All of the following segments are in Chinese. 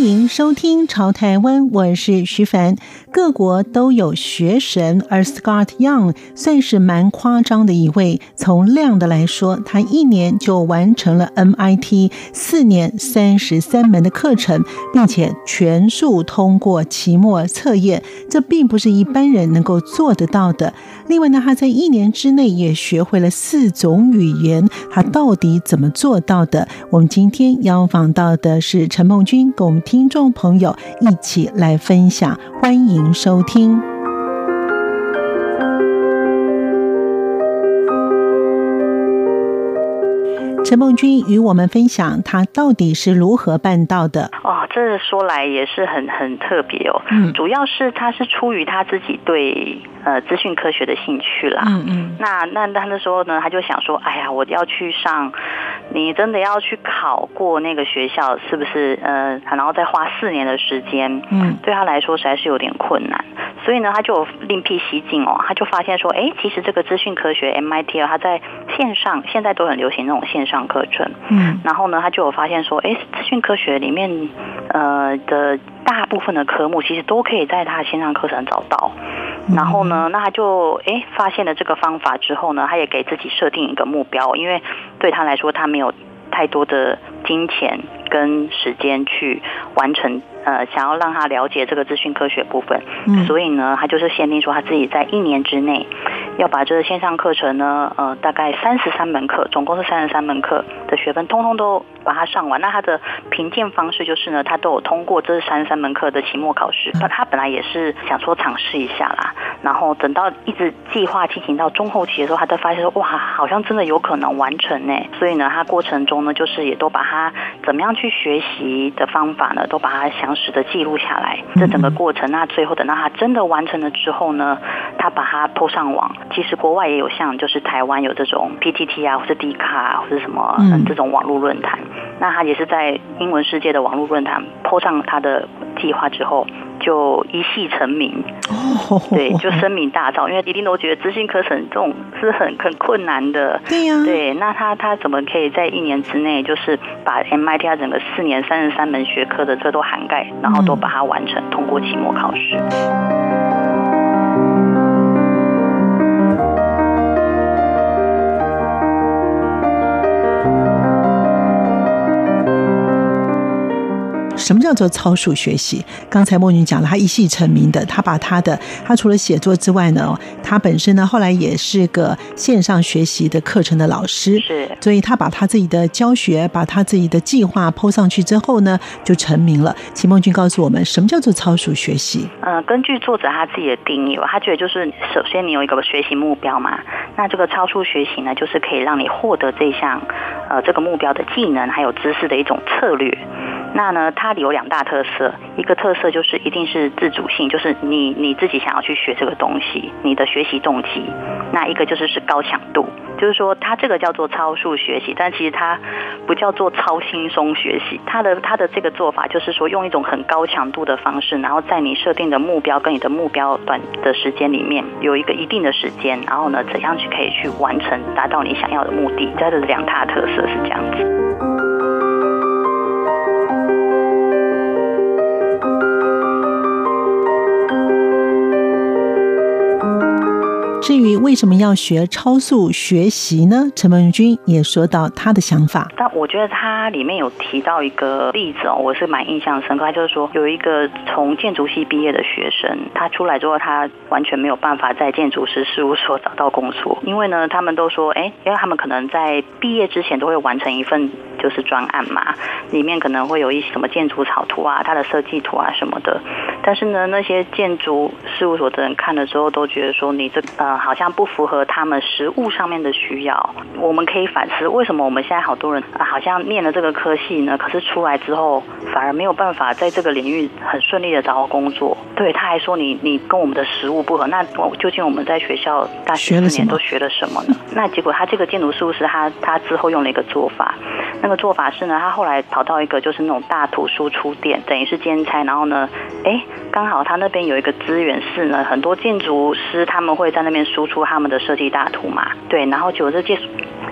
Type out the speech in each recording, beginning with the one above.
欢迎收听《潮台湾》，我是徐凡。各国都有学神，而 Scott Young 算是蛮夸张的一位。从量的来说，他一年就完成了 MIT 四年三十三门的课程，并且全数通过期末测验，这并不是一般人能够做得到的。另外呢，他在一年之内也学会了四种语言，他到底怎么做到的？我们今天邀访到的是陈梦君，跟我们。听众朋友一起来分享，欢迎收听。陈梦君与我们分享，他到底是如何办到的？哦，这说来也是很很特别哦。嗯，主要是他是出于他自己对呃资讯科学的兴趣啦。嗯嗯。那那他那时候呢，他就想说，哎呀，我要去上。你真的要去考过那个学校，是不是？呃，然后再花四年的时间，嗯，对他来说实在是有点困难。所以呢，他就另辟蹊径哦，他就发现说，哎，其实这个资讯科学 MIT 啊，他在线上现在都很流行那种线上课程，嗯，然后呢，他就有发现说，哎，资讯科学里面呃的大部分的科目，其实都可以在他的线上课程找到。然后呢，那他就哎发现了这个方法之后呢，他也给自己设定一个目标，因为对他来说，他没有太多的金钱跟时间去完成。呃，想要让他了解这个资讯科学部分，嗯，所以呢，他就是限定说他自己在一年之内要把这个线上课程呢，呃，大概三十三门课，总共是三十三门课的学分，通通都把它上完。那他的评鉴方式就是呢，他都有通过这三十三门课的期末考试。那他本来也是想说尝试一下啦，然后等到一直计划进行到中后期的时候，他才发现说，哇，好像真的有可能完成呢。所以呢，他过程中呢，就是也都把他怎么样去学习的方法呢，都把它详。实的记录下来，这整个过程，那最后等到他真的完成了之后呢，他把它 po 上网。其实国外也有像，就是台湾有这种 PTT 啊，或是 D 卡啊，或者什么、嗯、这种网络论坛。那他也是在英文世界的网络论坛 po 上他的计划之后。就一夕成名，对，就声名大噪，因为一定都觉得资讯课程这种是很很困难的，对呀、啊，对，那他他怎么可以在一年之内，就是把 MIT 整个四年三十三门学科的这都涵盖，然后都把它完成，通过期末考试。什么叫做超速学习？刚才梦君讲了，他一系成名的，他把他的，他除了写作之外呢，他本身呢后来也是个线上学习的课程的老师，是，所以他把他自己的教学，把他自己的计划 PO 上去之后呢，就成名了。秦梦君告诉我们，什么叫做超速学习？呃，根据作者他自己的定义，他觉得就是首先你有一个学习目标嘛，那这个超速学习呢，就是可以让你获得这项呃这个目标的技能还有知识的一种策略。那呢，它有两大特色，一个特色就是一定是自主性，就是你你自己想要去学这个东西，你的学习动机。那一个就是是高强度，就是说它这个叫做超速学习，但其实它不叫做超轻松学习。它的它的这个做法就是说用一种很高强度的方式，然后在你设定的目标跟你的目标短的时间里面有一个一定的时间，然后呢，怎样去可以去完成，达到你想要的目的。它的两大特色是这样子。至于为什么要学超速学习呢？陈文君也说到他的想法。但我觉得他里面有提到一个例子哦，我是蛮印象深刻。就是说，有一个从建筑系毕业的学生，他出来之后，他完全没有办法在建筑师事务所找到工作，因为呢，他们都说，哎，因为他们可能在毕业之前都会完成一份就是专案嘛，里面可能会有一些什么建筑草图啊、它的设计图啊什么的。但是呢，那些建筑事务所的人看了之后，都觉得说你这呃好像不符合他们实物上面的需要。我们可以反思，为什么我们现在好多人啊，好像念了这个科系呢，可是出来之后反而没有办法在这个领域很顺利的找到工作。对，他还说你你跟我们的实物不合，那究竟我们在学校大学四年都学了什么呢？那结果他这个建筑事务师他他之后用了一个做法，那个做法是呢，他后来跑到一个就是那种大图输出店，等于是兼差，然后呢，哎。刚好他那边有一个资源室呢，很多建筑师他们会在那边输出他们的设计大图嘛，对，然后就这建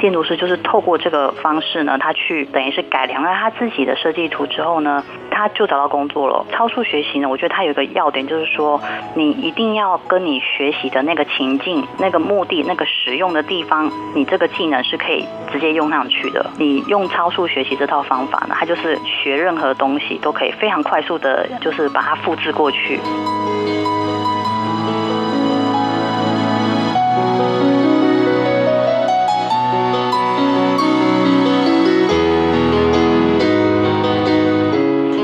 建筑师就是透过这个方式呢，他去等于是改良了他自己的设计图之后呢，他就找到工作了。超速学习呢，我觉得他有一个要点就是说，你一定要跟你学习的那个情境、那个目的、那个使用的地方，你这个技能是可以直接用上去的。你用超速学习这套方法呢，它就是学任何东西都可以非常快速的，就是把它复制过去。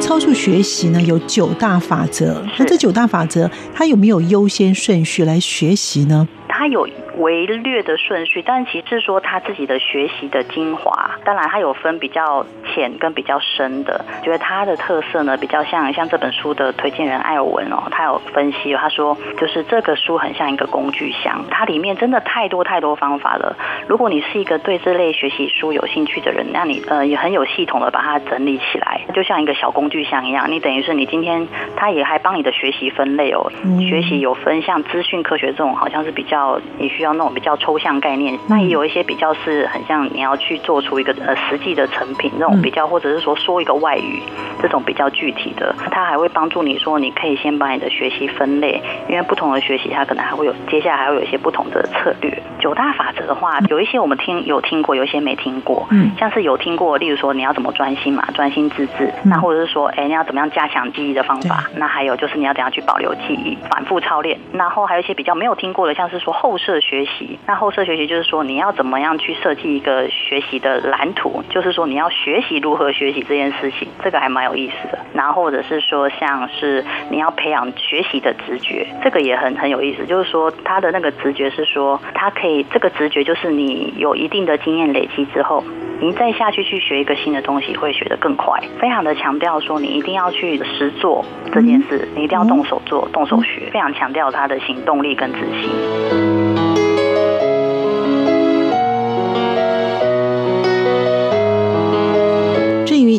超速学习呢，有九大法则，那这九大法则它有没有优先顺序来学习呢？它有。微略的顺序，但其实是说他自己的学习的精华。当然，他有分比较浅跟比较深的。觉得他的特色呢，比较像像这本书的推荐人艾尔文哦，他有分析，他说就是这个书很像一个工具箱，它里面真的太多太多方法了。如果你是一个对这类学习书有兴趣的人，那你呃也很有系统的把它整理起来，就像一个小工具箱一样。你等于是你今天他也还帮你的学习分类哦，学习有分像资讯科学这种，好像是比较你需要。那种比较抽象概念，那也有一些比较是很像你要去做出一个呃实际的成品，那种比较或者是说说一个外语这种比较具体的，它还会帮助你说你可以先把你的学习分类，因为不同的学习它可能还会有接下来还会有一些不同的策略。九大法则的话，有一些我们听有听过，有一些没听过，嗯，像是有听过，例如说你要怎么专心嘛，专心致志，那或者是说哎你要怎么样加强记忆的方法，那还有就是你要怎样去保留记忆，反复操练，然后还有一些比较没有听过的，像是说后设学习。那后设学习就是说，你要怎么样去设计一个学习的蓝图？就是说，你要学习如何学习这件事情，这个还蛮有意思的。然后或者是说，像是你要培养学习的直觉，这个也很很有意思。就是说，他的那个直觉是说，他可以这个直觉就是你有一定的经验累积之后，你再下去去学一个新的东西，会学得更快。非常的强调说，你一定要去实做这件事，你一定要动手做、动手学，非常强调他的行动力跟自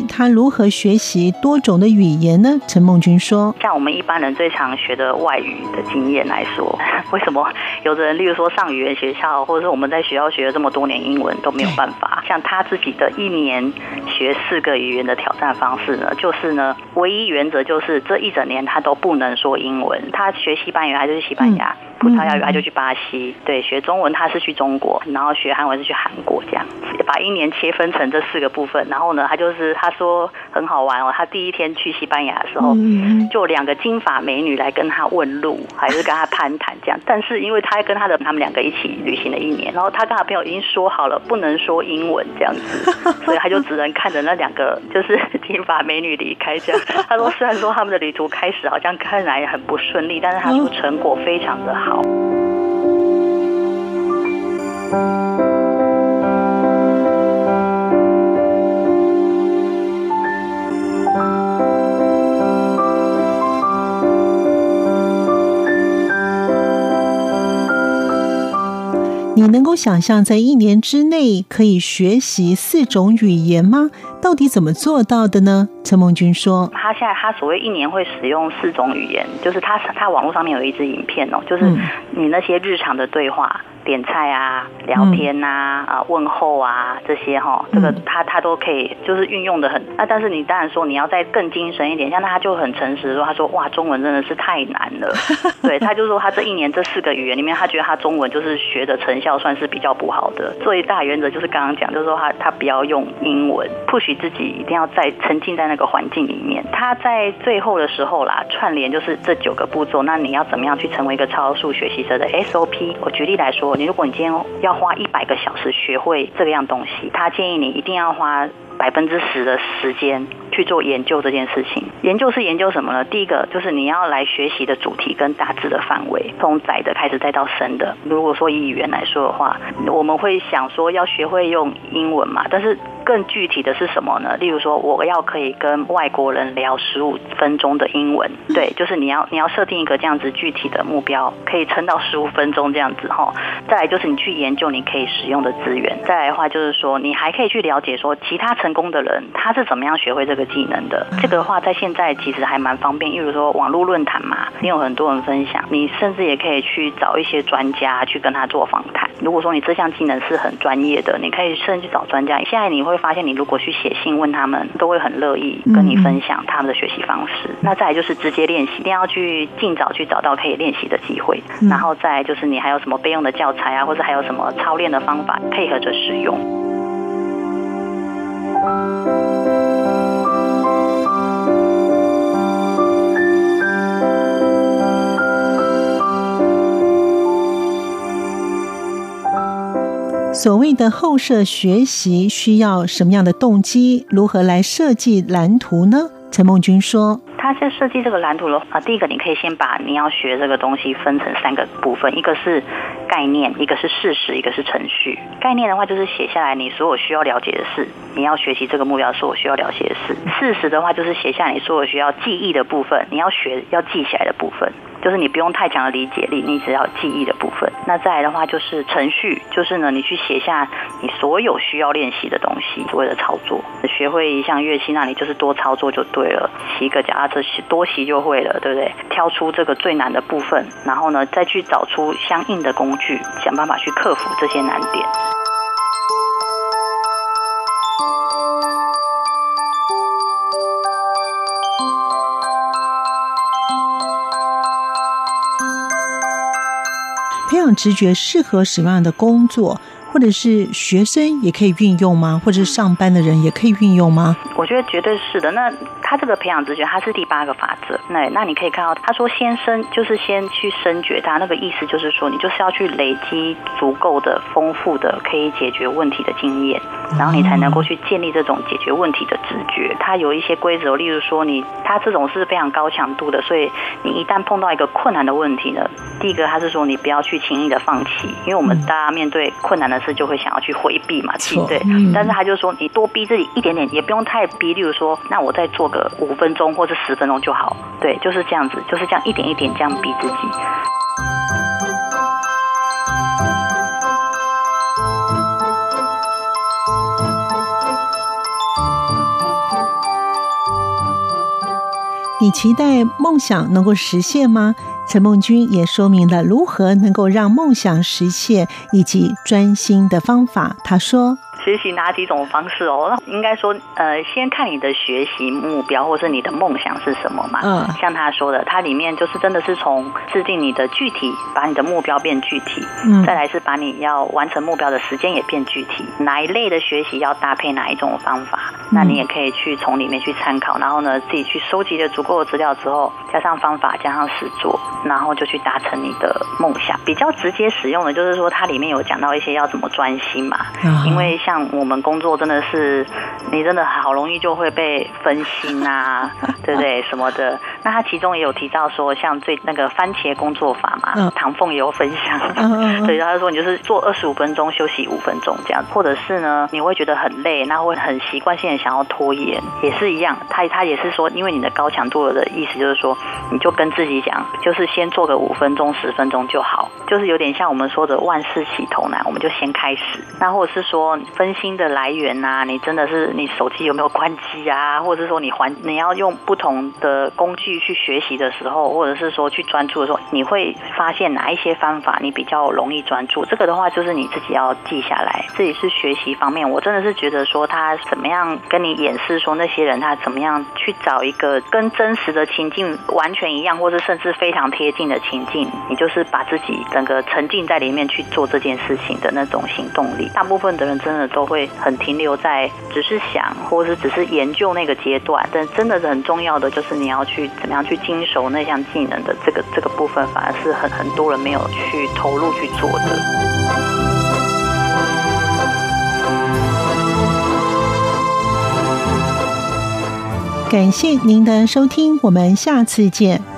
他如何学习多种的语言呢？陈梦君说：“像我们一般人最常学的外语的经验来说，为什么有的人，例如说上语言学校，或者是我们在学校学了这么多年英文都没有办法？像他自己的一年学四个语言的挑战方式呢，就是呢，唯一原则就是这一整年他都不能说英文。他学西班牙他就去西班牙，葡萄牙语他就去巴西，对，学中文他是去中国，然后学韩文是去韩国，这样把一年切分成这四个部分。然后呢，他就是他说。”说很好玩哦，他第一天去西班牙的时候，就两个金发美女来跟他问路，还是跟他攀谈这样。但是因为他跟他的他们两个一起旅行了一年，然后他跟他朋友已经说好了不能说英文这样子，所以他就只能看着那两个 就是金发美女离开这样。他说虽然说他们的旅途开始好像看来很不顺利，但是他说成果非常的好。你能够想象在一年之内可以学习四种语言吗？到底怎么做到的呢？陈梦君说：“他现在他所谓一年会使用四种语言，就是他他网络上面有一支影片哦，就是你那些日常的对话。”点菜啊，聊天呐，啊，问候啊，这些哈，这个他他都可以，就是运用的很。那但是你当然说你要再更精神一点，像他就很诚实说，他说哇，中文真的是太难了。对，他就说他这一年这四个语言里面，他觉得他中文就是学的成效算是比较不好的。最大原则就是刚刚讲，就是说他他不要用英文，push 自己一定要再沉浸在那个环境里面。他在最后的时候啦，串联就是这九个步骤。那你要怎么样去成为一个超速学习者的 SOP？我举例来说。你如果你今天要花一百个小时学会这个样东西，他建议你一定要花百分之十的时间去做研究这件事情。研究是研究什么呢？第一个就是你要来学习的主题跟大致的范围，从窄的开始再到深的。如果说以语言来说的话，我们会想说要学会用英文嘛，但是。更具体的是什么呢？例如说，我要可以跟外国人聊十五分钟的英文，对，就是你要你要设定一个这样子具体的目标，可以撑到十五分钟这样子哈。再来就是你去研究你可以使用的资源。再来的话就是说，你还可以去了解说其他成功的人他是怎么样学会这个技能的。这个的话在现在其实还蛮方便，例如说网络论坛嘛，你有很多人分享，你甚至也可以去找一些专家去跟他做访谈。如果说你这项技能是很专业的，你可以甚至去找专家。现在你会。发现你如果去写信问他们，都会很乐意跟你分享他们的学习方式。嗯、那再来就是直接练习，一定要去尽早去找到可以练习的机会。嗯、然后再来就是你还有什么备用的教材啊，或者还有什么操练的方法配合着使用。所谓的后设学习需要什么样的动机？如何来设计蓝图呢？陈梦君说：“他在设计这个蓝图的话，第一个你可以先把你要学这个东西分成三个部分，一个是概念，一个是事实，一个是程序。概念的话就是写下来你所有需要了解的事，你要学习这个目标所有需要了解的事。事实的话就是写下你所有需要记忆的部分，你要学要记起来的部分。”就是你不用太强的理解力，你只要记忆的部分。那再来的话就是程序，就是呢，你去写下你所有需要练习的东西，所谓的操作。学会一项乐器，那你就是多操作就对了。骑个脚踏车，多骑就会了，对不对？挑出这个最难的部分，然后呢，再去找出相应的工具，想办法去克服这些难点。培养直觉适合什么样的工作，或者是学生也可以运用吗？或者是上班的人也可以运用吗？我觉得绝对是的。那他这个培养直觉，它是第八个法则。那那你可以看到，他说先生就是先去深觉他那个意思就是说，你就是要去累积足够的丰富的可以解决问题的经验，然后你才能够去建立这种解决问题的直觉。它有一些规则，例如说你他这种是非常高强度的，所以你一旦碰到一个困难的问题呢，第一个他是说你不要去轻易的放弃，因为我们大家面对困难的事就会想要去回避嘛，对？但是他就说你多逼自己一点点，也不用太逼。例如说，那我再做个五分钟或者十分钟就好。对，就是这样子，就是这样一点一点这样逼自己。你期待梦想能够实现吗？陈梦君也说明了如何能够让梦想实现以及专心的方法。他说。学习哪几种方式哦？那应该说，呃，先看你的学习目标或是你的梦想是什么嘛。嗯。像他说的，它里面就是真的是从制定你的具体，把你的目标变具体。嗯。再来是把你要完成目标的时间也变具体。哪一类的学习要搭配哪一种方法？那你也可以去从里面去参考，然后呢，自己去收集了足够的资料之后，加上方法，加上实做，然后就去达成你的梦想。比较直接使用的，就是说它里面有讲到一些要怎么专心嘛。嗯。因为像我们工作真的是，你真的好容易就会被分心啊，对不对？什么的。那它其中也有提到说，像最那个番茄工作法嘛，唐凤也有分享。所以他说，你就是做二十五分钟，休息五分钟这样，或者是呢，你会觉得很累，那会很习惯性的想要拖延，也是一样。他他也是说，因为你的高强度的意思就是说，你就跟自己讲，就是先做个五分钟、十分钟就好，就是有点像我们说的万事起头难，我们就先开始。那或者是说分心的来源呐、啊，你真的是你手机有没有关机啊？或者是说你还你要用不同的工具去学习的时候，或者是说去专注的时候，你会发现哪一些方法你比较容易专注？这个的话就是你自己要记下来。这也是学习方面，我真的是觉得说他怎么样跟你演示说那些人他怎么样去找一个跟真实的情境完全一样，或者甚至非常贴近的情境，你就是把自己的整个沉浸在里面去做这件事情的那种行动力。大部分的人真的都会很停留在只是想，或者是只是研究那个阶段。但真的是很重要的，就是你要去怎么样去精熟那项技能的这个这个部分，反而是很很多人没有去投入去做的。感谢您的收听，我们下次见。